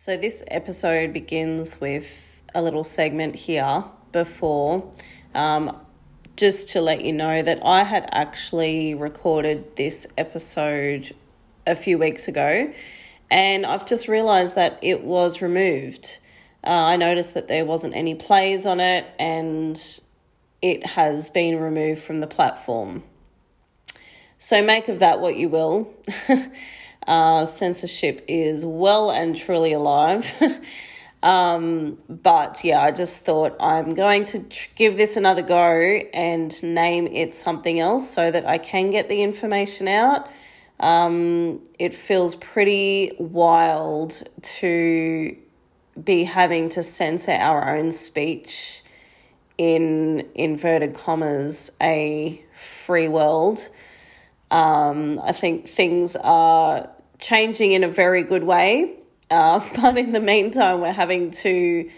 So, this episode begins with a little segment here before, um, just to let you know that I had actually recorded this episode a few weeks ago, and I've just realized that it was removed. Uh, I noticed that there wasn't any plays on it, and it has been removed from the platform. So, make of that what you will. Uh, censorship is well and truly alive. um, but yeah, I just thought I'm going to tr- give this another go and name it something else so that I can get the information out. Um, it feels pretty wild to be having to censor our own speech in inverted commas a free world. Um, I think things are changing in a very good way. Uh, but in the meantime, we're having to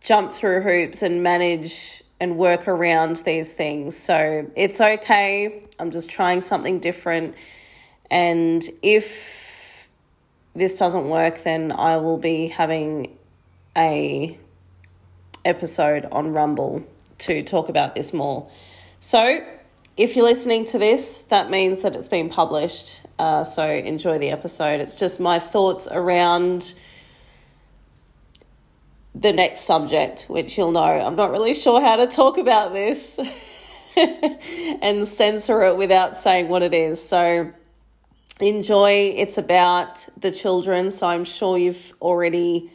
jump through hoops and manage and work around these things. So it's okay. I'm just trying something different. And if this doesn't work, then I will be having a episode on Rumble to talk about this more. So if you're listening to this, that means that it's been published. Uh, so enjoy the episode. It's just my thoughts around the next subject, which you'll know. I'm not really sure how to talk about this and censor it without saying what it is. So enjoy. It's about the children. So I'm sure you've already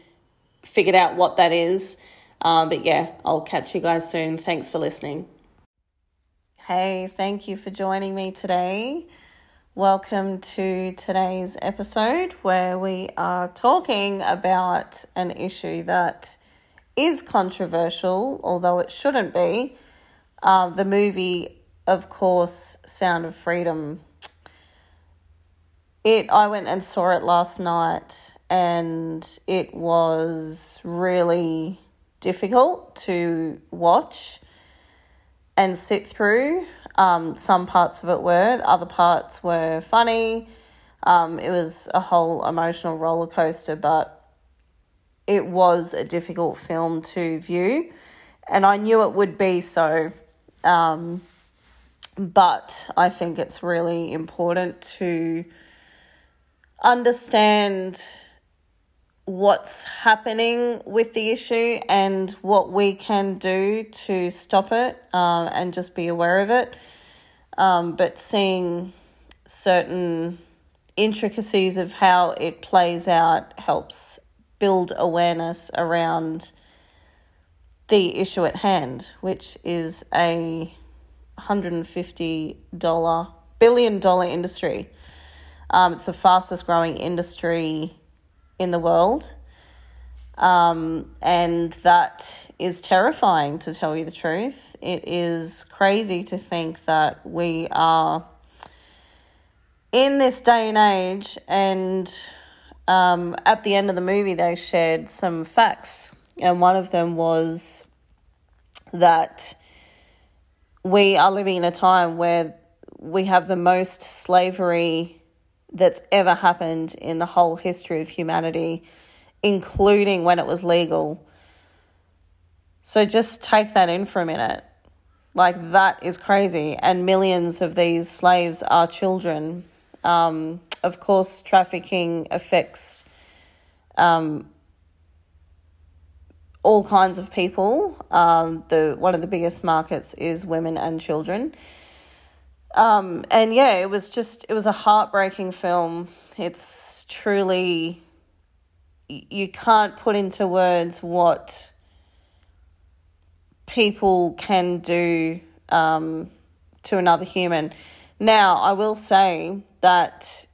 figured out what that is. Um, but yeah, I'll catch you guys soon. Thanks for listening. Hey, thank you for joining me today. Welcome to today's episode where we are talking about an issue that is controversial, although it shouldn't be. Uh, the movie, of course, Sound of Freedom. It I went and saw it last night and it was really difficult to watch and sit through. Um, some parts of it were, other parts were funny. Um, it was a whole emotional roller coaster, but it was a difficult film to view, and I knew it would be so. Um, but I think it's really important to understand what's happening with the issue and what we can do to stop it um, and just be aware of it. Um, but seeing certain intricacies of how it plays out helps build awareness around the issue at hand, which is a $150 billion industry. Um, it's the fastest growing industry in the world. Um, and that is terrifying to tell you the truth. It is crazy to think that we are in this day and age, and um, at the end of the movie, they shared some facts, and one of them was that we are living in a time where we have the most slavery that's ever happened in the whole history of humanity, including when it was legal. So just take that in for a minute. Like, that is crazy. And millions of these slaves are children. Um, of course, trafficking affects um, all kinds of people. Um, the one of the biggest markets is women and children. Um, and yeah, it was just, it was a heartbreaking film. It's truly, you can't put into words what people can do um, to another human. Now, I will say that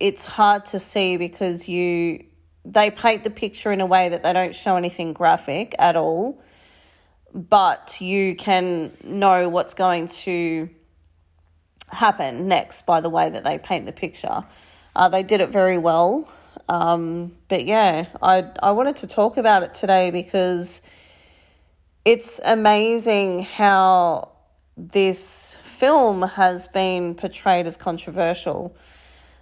it's hard to see because you they paint the picture in a way that they don't show anything graphic at all, but you can know what's going to happen next by the way that they paint the picture. Uh, they did it very well. Um, but yeah, I, I wanted to talk about it today because it's amazing how this film has been portrayed as controversial.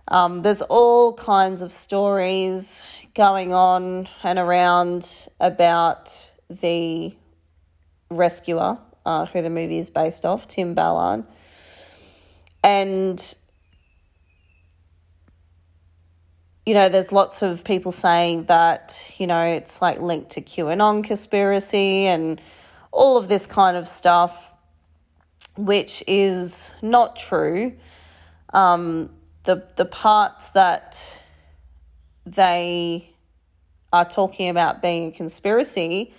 Um, there's all kinds of stories going on and around about the rescuer, uh, who the movie is based off, Tim Ballard. And, you know, there's lots of people saying that, you know, it's like linked to QAnon conspiracy and all of this kind of stuff, which is not true. Um, the the parts that they are talking about being a conspiracy,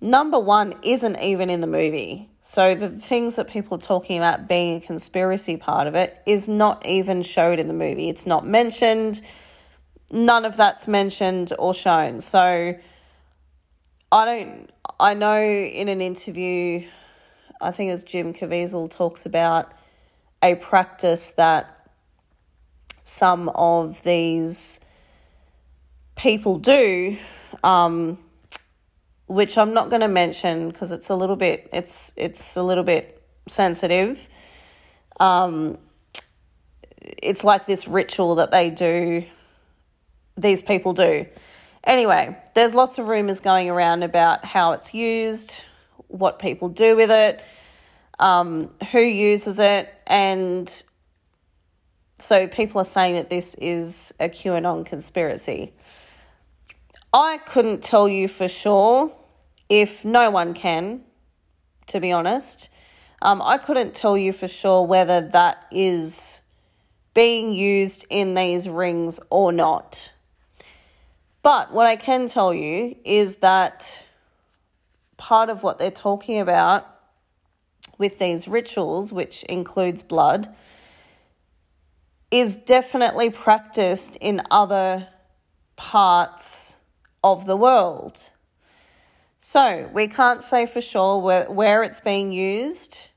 number one isn't even in the movie. So the things that people are talking about being a conspiracy part of it is not even showed in the movie. It's not mentioned. None of that's mentioned or shown. So I don't I know in an interview I think as Jim Caviezel talks about a practice that some of these people do um, which I'm not going to mention because it's a little bit it's it's a little bit sensitive. Um, it's like this ritual that they do. These people do. Anyway, there's lots of rumors going around about how it's used, what people do with it, um, who uses it, and so people are saying that this is a QAnon conspiracy. I couldn't tell you for sure if no one can, to be honest. Um, I couldn't tell you for sure whether that is being used in these rings or not. But what I can tell you is that part of what they're talking about with these rituals, which includes blood, is definitely practiced in other parts of the world. So we can't say for sure where, where it's being used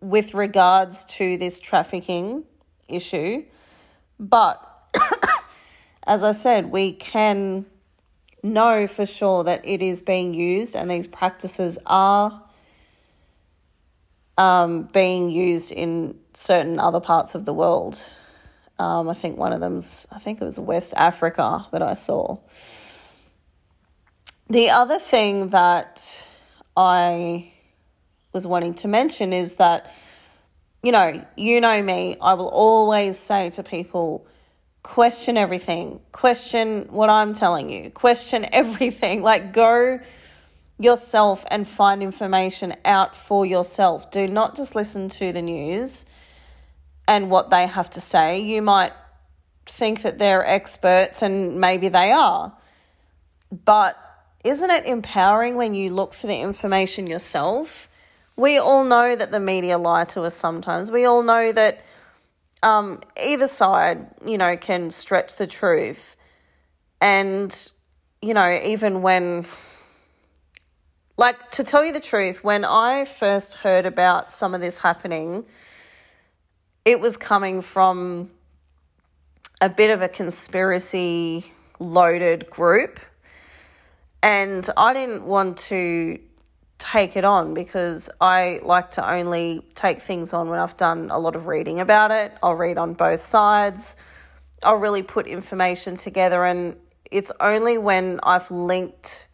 with regards to this trafficking issue, but as I said, we can know for sure that it is being used and these practices are um, being used in certain other parts of the world. Um, I think one of them's, I think it was West Africa that I saw. The other thing that I was wanting to mention is that, you know, you know me, I will always say to people, question everything, question what I'm telling you, question everything. Like, go yourself and find information out for yourself. Do not just listen to the news and what they have to say. You might think that they're experts, and maybe they are. But isn't it empowering when you look for the information yourself? We all know that the media lie to us sometimes. We all know that um, either side, you know, can stretch the truth. And, you know, even when, like, to tell you the truth, when I first heard about some of this happening, it was coming from a bit of a conspiracy loaded group and I didn't want to take it on because I like to only take things on when I've done a lot of reading about it. I'll read on both sides. I'll really put information together and it's only when I've linked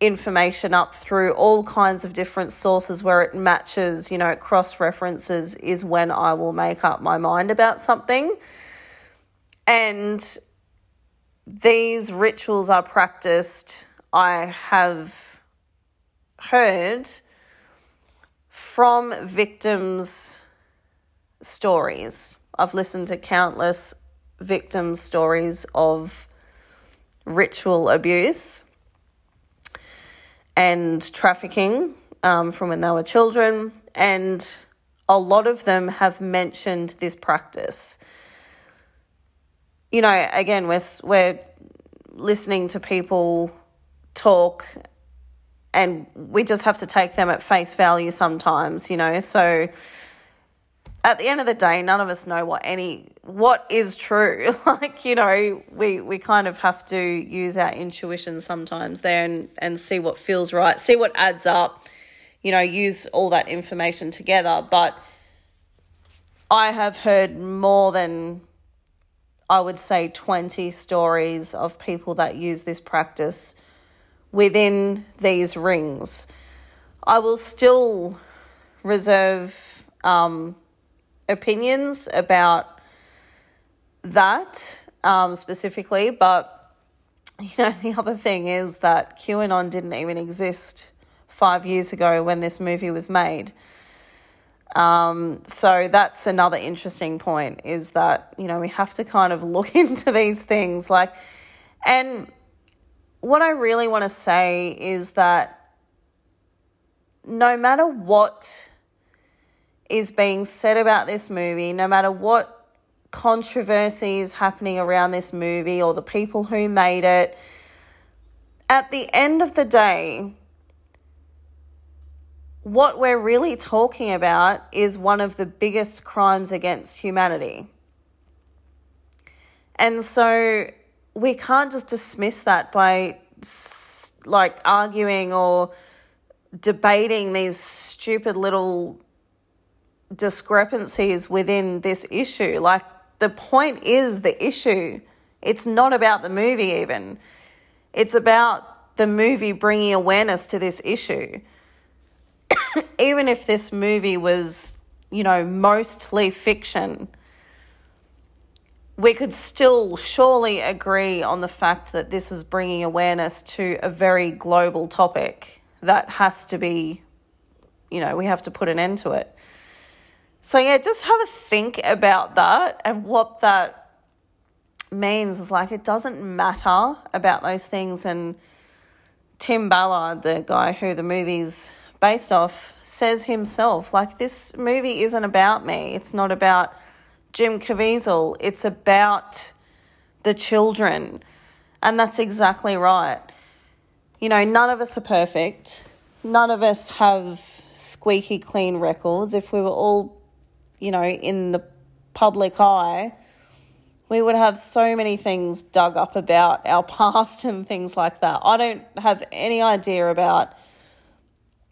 information up through all kinds of different sources where it matches, you know, cross references is when I will make up my mind about something. And these rituals are practiced I have heard from victims' stories. I've listened to countless victims' stories of ritual abuse and trafficking um, from when they were children, and a lot of them have mentioned this practice. You know, again, we're, we're listening to people talk and we just have to take them at face value sometimes, you know. So at the end of the day, none of us know what any what is true. like, you know, we we kind of have to use our intuition sometimes there and, and see what feels right, see what adds up, you know, use all that information together. But I have heard more than I would say, 20 stories of people that use this practice within these rings. I will still reserve um, opinions about that um, specifically, but you know, the other thing is that QAnon didn't even exist five years ago when this movie was made. Um, so that's another interesting point is that, you know, we have to kind of look into these things. Like, and what I really want to say is that no matter what is being said about this movie, no matter what controversy is happening around this movie or the people who made it, at the end of the day, what we're really talking about is one of the biggest crimes against humanity. And so we can't just dismiss that by like arguing or debating these stupid little discrepancies within this issue. Like the point is the issue. It's not about the movie even. It's about the movie bringing awareness to this issue. even if this movie was, you know, mostly fiction, we could still surely agree on the fact that this is bringing awareness to a very global topic that has to be, you know, we have to put an end to it. So, yeah, just have a think about that and what that means is like it doesn't matter about those things. And Tim Ballard, the guy who the movie's based off, says himself, like, this movie isn't about me. It's not about Jim Caviezel. It's about the children. And that's exactly right. You know, none of us are perfect. None of us have squeaky clean records. If we were all, you know, in the public eye, we would have so many things dug up about our past and things like that. I don't have any idea about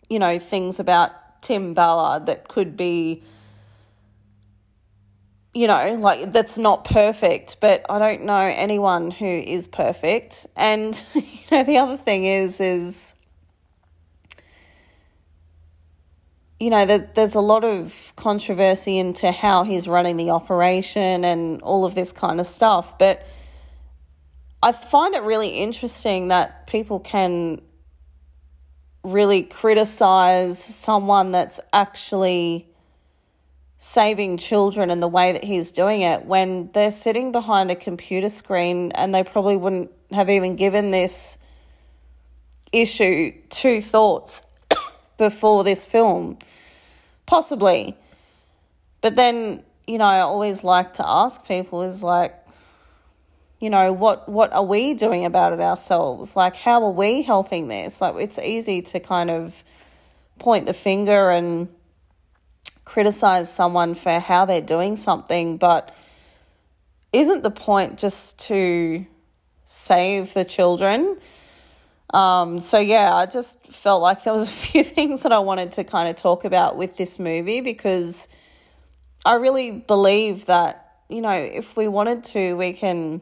you know, things about Tim Ballard that could be, you know, like that's not perfect, but I don't know anyone who is perfect. And, you know, the other thing is, is, you know, there's a lot of controversy into how he's running the operation and all of this kind of stuff. But I find it really interesting that people can really criticize someone that's actually saving children in the way that he's doing it when they're sitting behind a computer screen and they probably wouldn't have even given this issue two thoughts before this film. Possibly. But then, you know, I always like to ask people is like, you know what what are we doing about it ourselves like how are we helping this like it's easy to kind of point the finger and criticize someone for how they're doing something but isn't the point just to save the children? Um, so yeah i just felt like there was a few things that i wanted to kind of talk about with this movie because i really believe that you know if we wanted to we can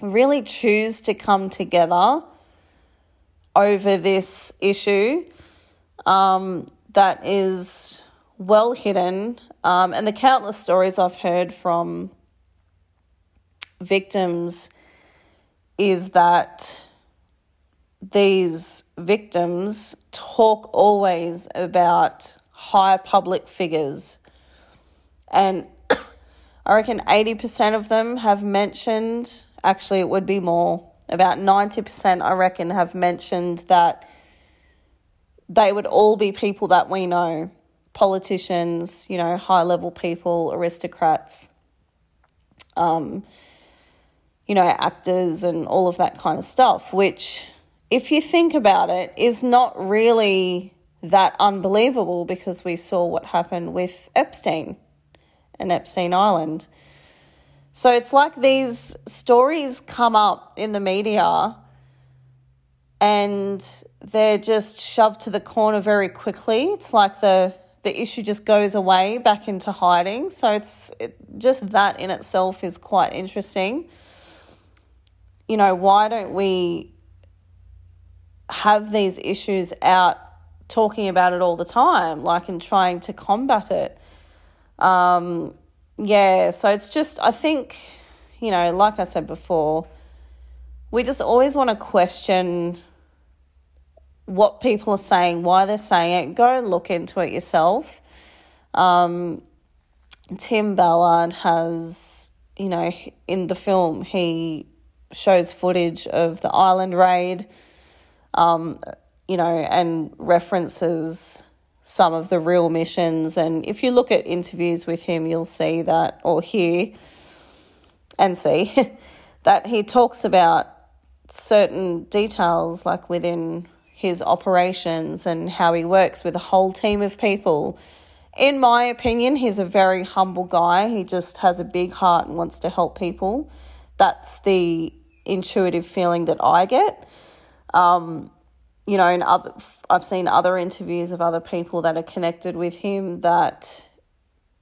really choose to come together over this issue um, that is well hidden. Um, and the countless stories I've heard from victims is that these victims talk always about high public figures. And I reckon 80% of them have mentioned Actually, it would be more. About 90%, I reckon, have mentioned that they would all be people that we know politicians, you know, high level people, aristocrats, um, you know, actors, and all of that kind of stuff, which, if you think about it, is not really that unbelievable because we saw what happened with Epstein and Epstein Island. So it's like these stories come up in the media and they're just shoved to the corner very quickly. It's like the the issue just goes away back into hiding. So it's it, just that in itself is quite interesting. You know, why don't we have these issues out talking about it all the time, like and trying to combat it? Um, yeah, so it's just, I think, you know, like I said before, we just always want to question what people are saying, why they're saying it. Go and look into it yourself. Um, Tim Ballard has, you know, in the film, he shows footage of the island raid, um, you know, and references some of the real missions. And if you look at interviews with him, you'll see that, or hear and see, that he talks about certain details, like within his operations and how he works with a whole team of people. In my opinion, he's a very humble guy. He just has a big heart and wants to help people. That's the intuitive feeling that I get. Um, you know, in other, I've seen other interviews of other people that are connected with him that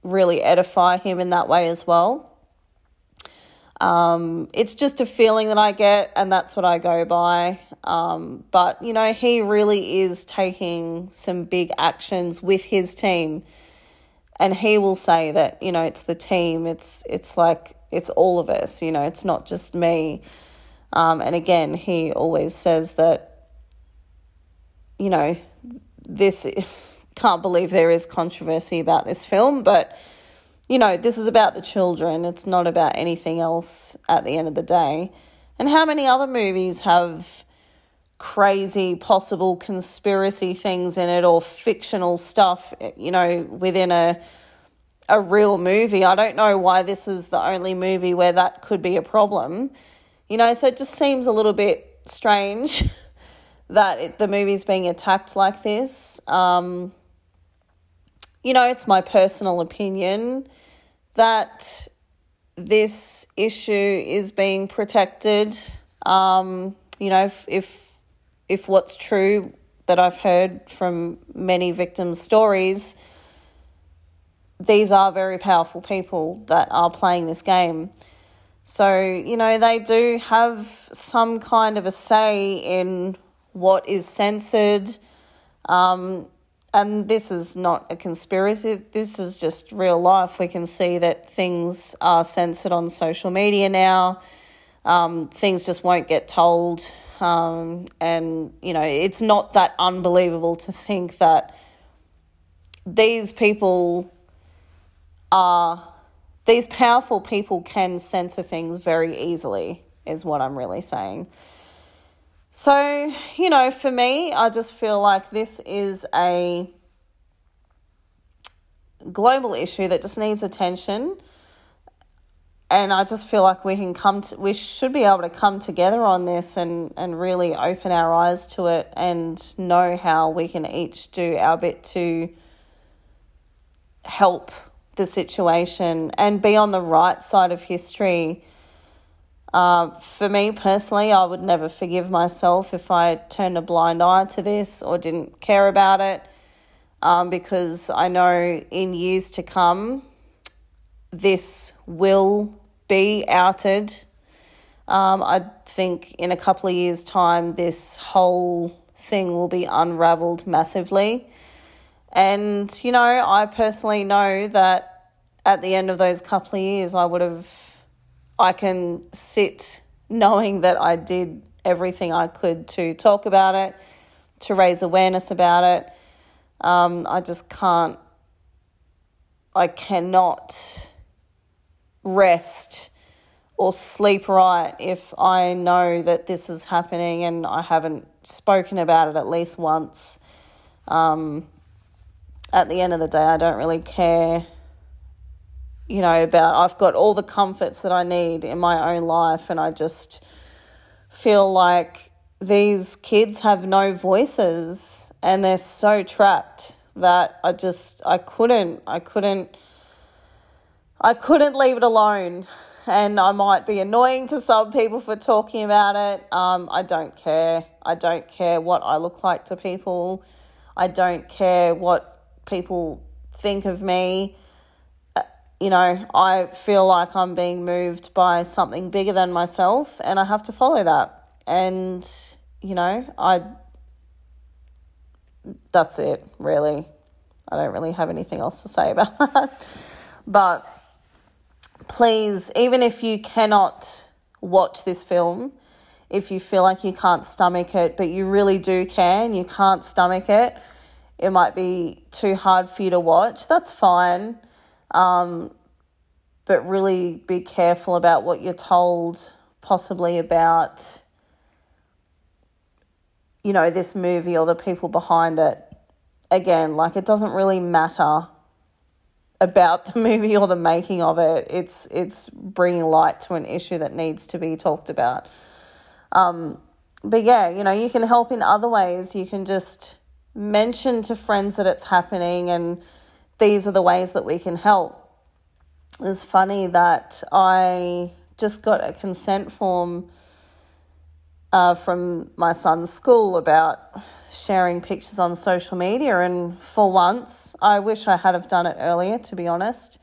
really edify him in that way as well. Um, it's just a feeling that I get, and that's what I go by. Um, but, you know, he really is taking some big actions with his team. And he will say that, you know, it's the team, it's it's like it's all of us, you know, it's not just me. Um, and again, he always says that, you know, this can't believe there is controversy about this film, but you know, this is about the children. It's not about anything else at the end of the day. And how many other movies have crazy possible conspiracy things in it or fictional stuff, you know, within a a real movie. I don't know why this is the only movie where that could be a problem. You know, so it just seems a little bit strange that it, the movie's being attacked like this. Um, you know, it's my personal opinion that this issue is being protected. Um, you know, if, if if what's true that I've heard from many victims' stories, these are very powerful people that are playing this game. So, you know, they do have some kind of a say in what is censored. Um, and this is not a conspiracy, this is just real life. We can see that things are censored on social media now. Um, things just won't get told. Um, and, you know, it's not that unbelievable to think that these people are, these powerful people can censor things very easily, is what I'm really saying. So, you know, for me, I just feel like this is a global issue that just needs attention. And I just feel like we can come to, we should be able to come together on this and, and really open our eyes to it and know how we can each do our bit to help the situation and be on the right side of history uh, for me personally, I would never forgive myself if I turned a blind eye to this or didn't care about it um, because I know in years to come, this will be outed. Um, I think in a couple of years' time, this whole thing will be unraveled massively. And, you know, I personally know that at the end of those couple of years, I would have I can sit knowing that I did everything I could to talk about it, to raise awareness about it. Um, I just can't, I cannot rest or sleep right if I know that this is happening and I haven't spoken about it at least once. Um, at the end of the day, I don't really care you know, about I've got all the comforts that I need in my own life, and I just feel like these kids have no voices and they're so trapped that I just I couldn't I couldn't I couldn't leave it alone. And I might be annoying to some people for talking about it. Um, I don't care. I don't care what I look like to people. I don't care what people think of me, you know, I feel like I'm being moved by something bigger than myself and I have to follow that. And, you know, I, that's it, really. I don't really have anything else to say about that. But please, even if you cannot watch this film, if you feel like you can't stomach it, but you really do care and you can't stomach it, it might be too hard for you to watch. That's fine. Um, but really be careful about what you're told, possibly about, you know, this movie or the people behind it. Again, like it doesn't really matter about the movie or the making of it. It's it's bringing light to an issue that needs to be talked about. Um, but yeah, you know, you can help in other ways. You can just mention to friends that it's happening, and these are the ways that we can help. It's funny that I just got a consent form uh, from my son's school about sharing pictures on social media, and for once, I wish I had have done it earlier, to be honest.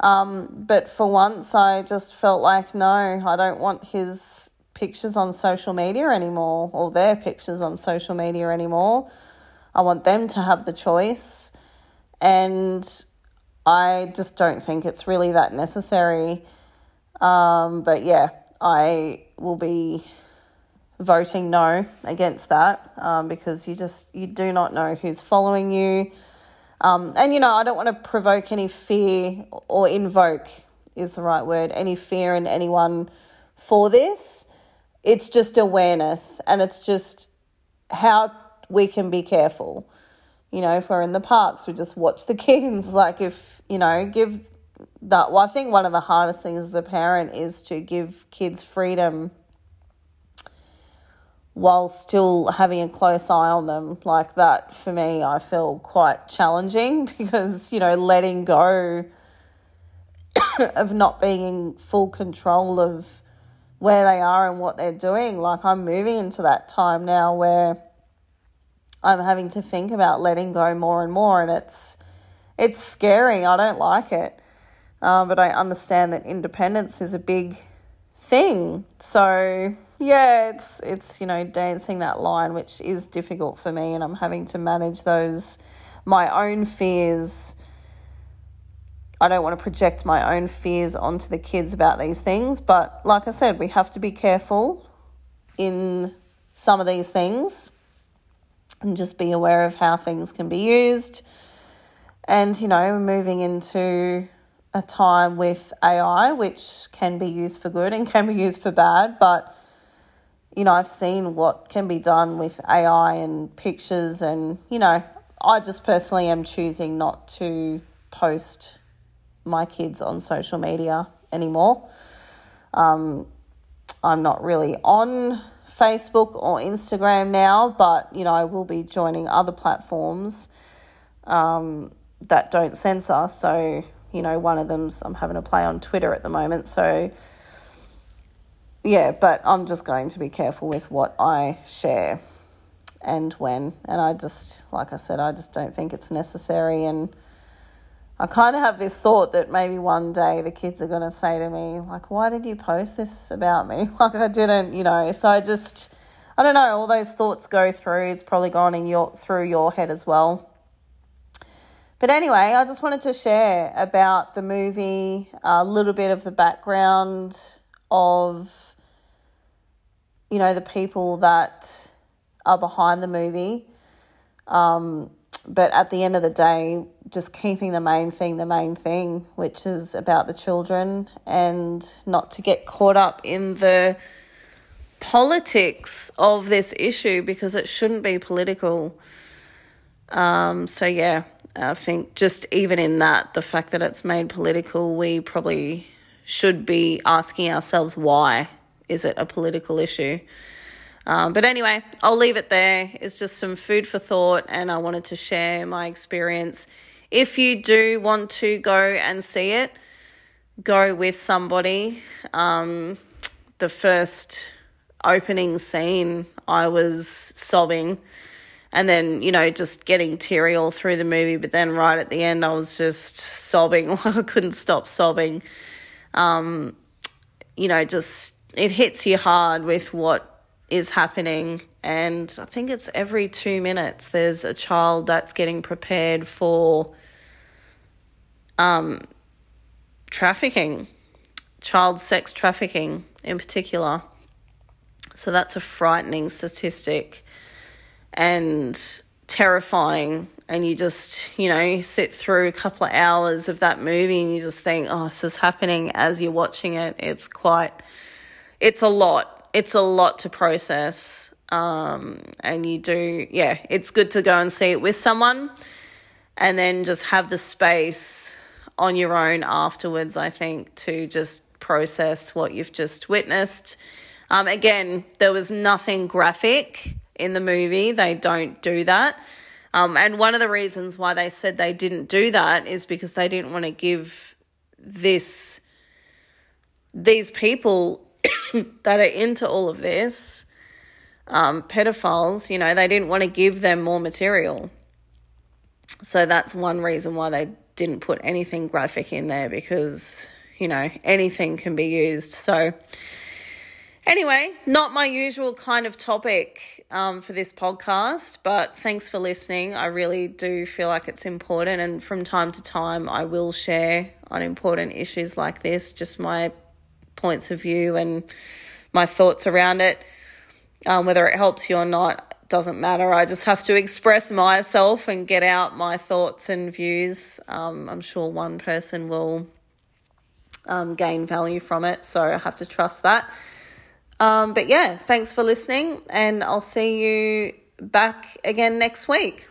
Um, but for once, I just felt like no, I don't want his pictures on social media anymore or their pictures on social media anymore. I want them to have the choice. And I just don't think it's really that necessary. Um, but yeah, I will be voting no against that um, because you just you do not know who's following you. Um, and you know, I don't want to provoke any fear or invoke is the right word, any fear in anyone for this it's just awareness and it's just how we can be careful. You know, if we're in the parks, we just watch the kids. Like, if, you know, give that. Well, I think one of the hardest things as a parent is to give kids freedom while still having a close eye on them. Like, that for me, I feel quite challenging because, you know, letting go of not being in full control of where they are and what they're doing. Like I'm moving into that time now where I'm having to think about letting go more and more, and it's it's scary. I don't like it, um, but I understand that independence is a big thing. So yeah, it's it's you know dancing that line, which is difficult for me, and I'm having to manage those my own fears I don't want to project my own fears onto the kids about these things. But like I said, we have to be careful in some of these things and just be aware of how things can be used. And, you know, we're moving into a time with AI, which can be used for good and can be used for bad. But, you know, I've seen what can be done with AI and pictures, and, you know, I just personally am choosing not to post my kids on social media anymore. Um, I'm not really on Facebook or Instagram now, but you know, I will be joining other platforms um, that don't censor. So, you know, one of them's I'm having a play on Twitter at the moment. So, yeah, but I'm just going to be careful with what I share and when. And I just, like I said, I just don't think it's necessary. And I kind of have this thought that maybe one day the kids are going to say to me, like, why did you post this about me? Like, I didn't, you know. So I just, I don't know, all those thoughts go through. It's probably gone in your, through your head as well. But anyway, I just wanted to share about the movie, a little bit of the background of, you know, the people that are behind the movie. Um, but at the end of the day, just keeping the main thing the main thing, which is about the children and not to get caught up in the politics of this issue because it shouldn't be political. Um, so, yeah, I think just even in that, the fact that it's made political, we probably should be asking ourselves why is it a political issue? Um, but anyway, I'll leave it there. It's just some food for thought, and I wanted to share my experience. If you do want to go and see it, go with somebody. Um, the first opening scene, I was sobbing. and then you know just getting teary all through the movie but then right at the end i was just sobbing i couldn't stop sobbing um, you know just it hits you hard with what is happening and i think it's every two minutes there's a child that's getting prepared for um, trafficking child sex trafficking in particular so that's a frightening statistic and terrifying. And you just, you know, sit through a couple of hours of that movie and you just think, oh, this is happening as you're watching it. It's quite, it's a lot. It's a lot to process. Um, and you do, yeah, it's good to go and see it with someone and then just have the space on your own afterwards, I think, to just process what you've just witnessed. Um, again, there was nothing graphic in the movie. They don't do that. Um, and one of the reasons why they said they didn't do that is because they didn't want to give this these people that are into all of this um, pedophiles, you know, they didn't want to give them more material. So that's one reason why they didn't put anything graphic in there because, you know, anything can be used. So, Anyway, not my usual kind of topic um, for this podcast, but thanks for listening. I really do feel like it's important, and from time to time, I will share on important issues like this, just my points of view and my thoughts around it. Um, whether it helps you or not doesn't matter. I just have to express myself and get out my thoughts and views. Um, I'm sure one person will um, gain value from it, so I have to trust that. Um, but yeah, thanks for listening, and I'll see you back again next week.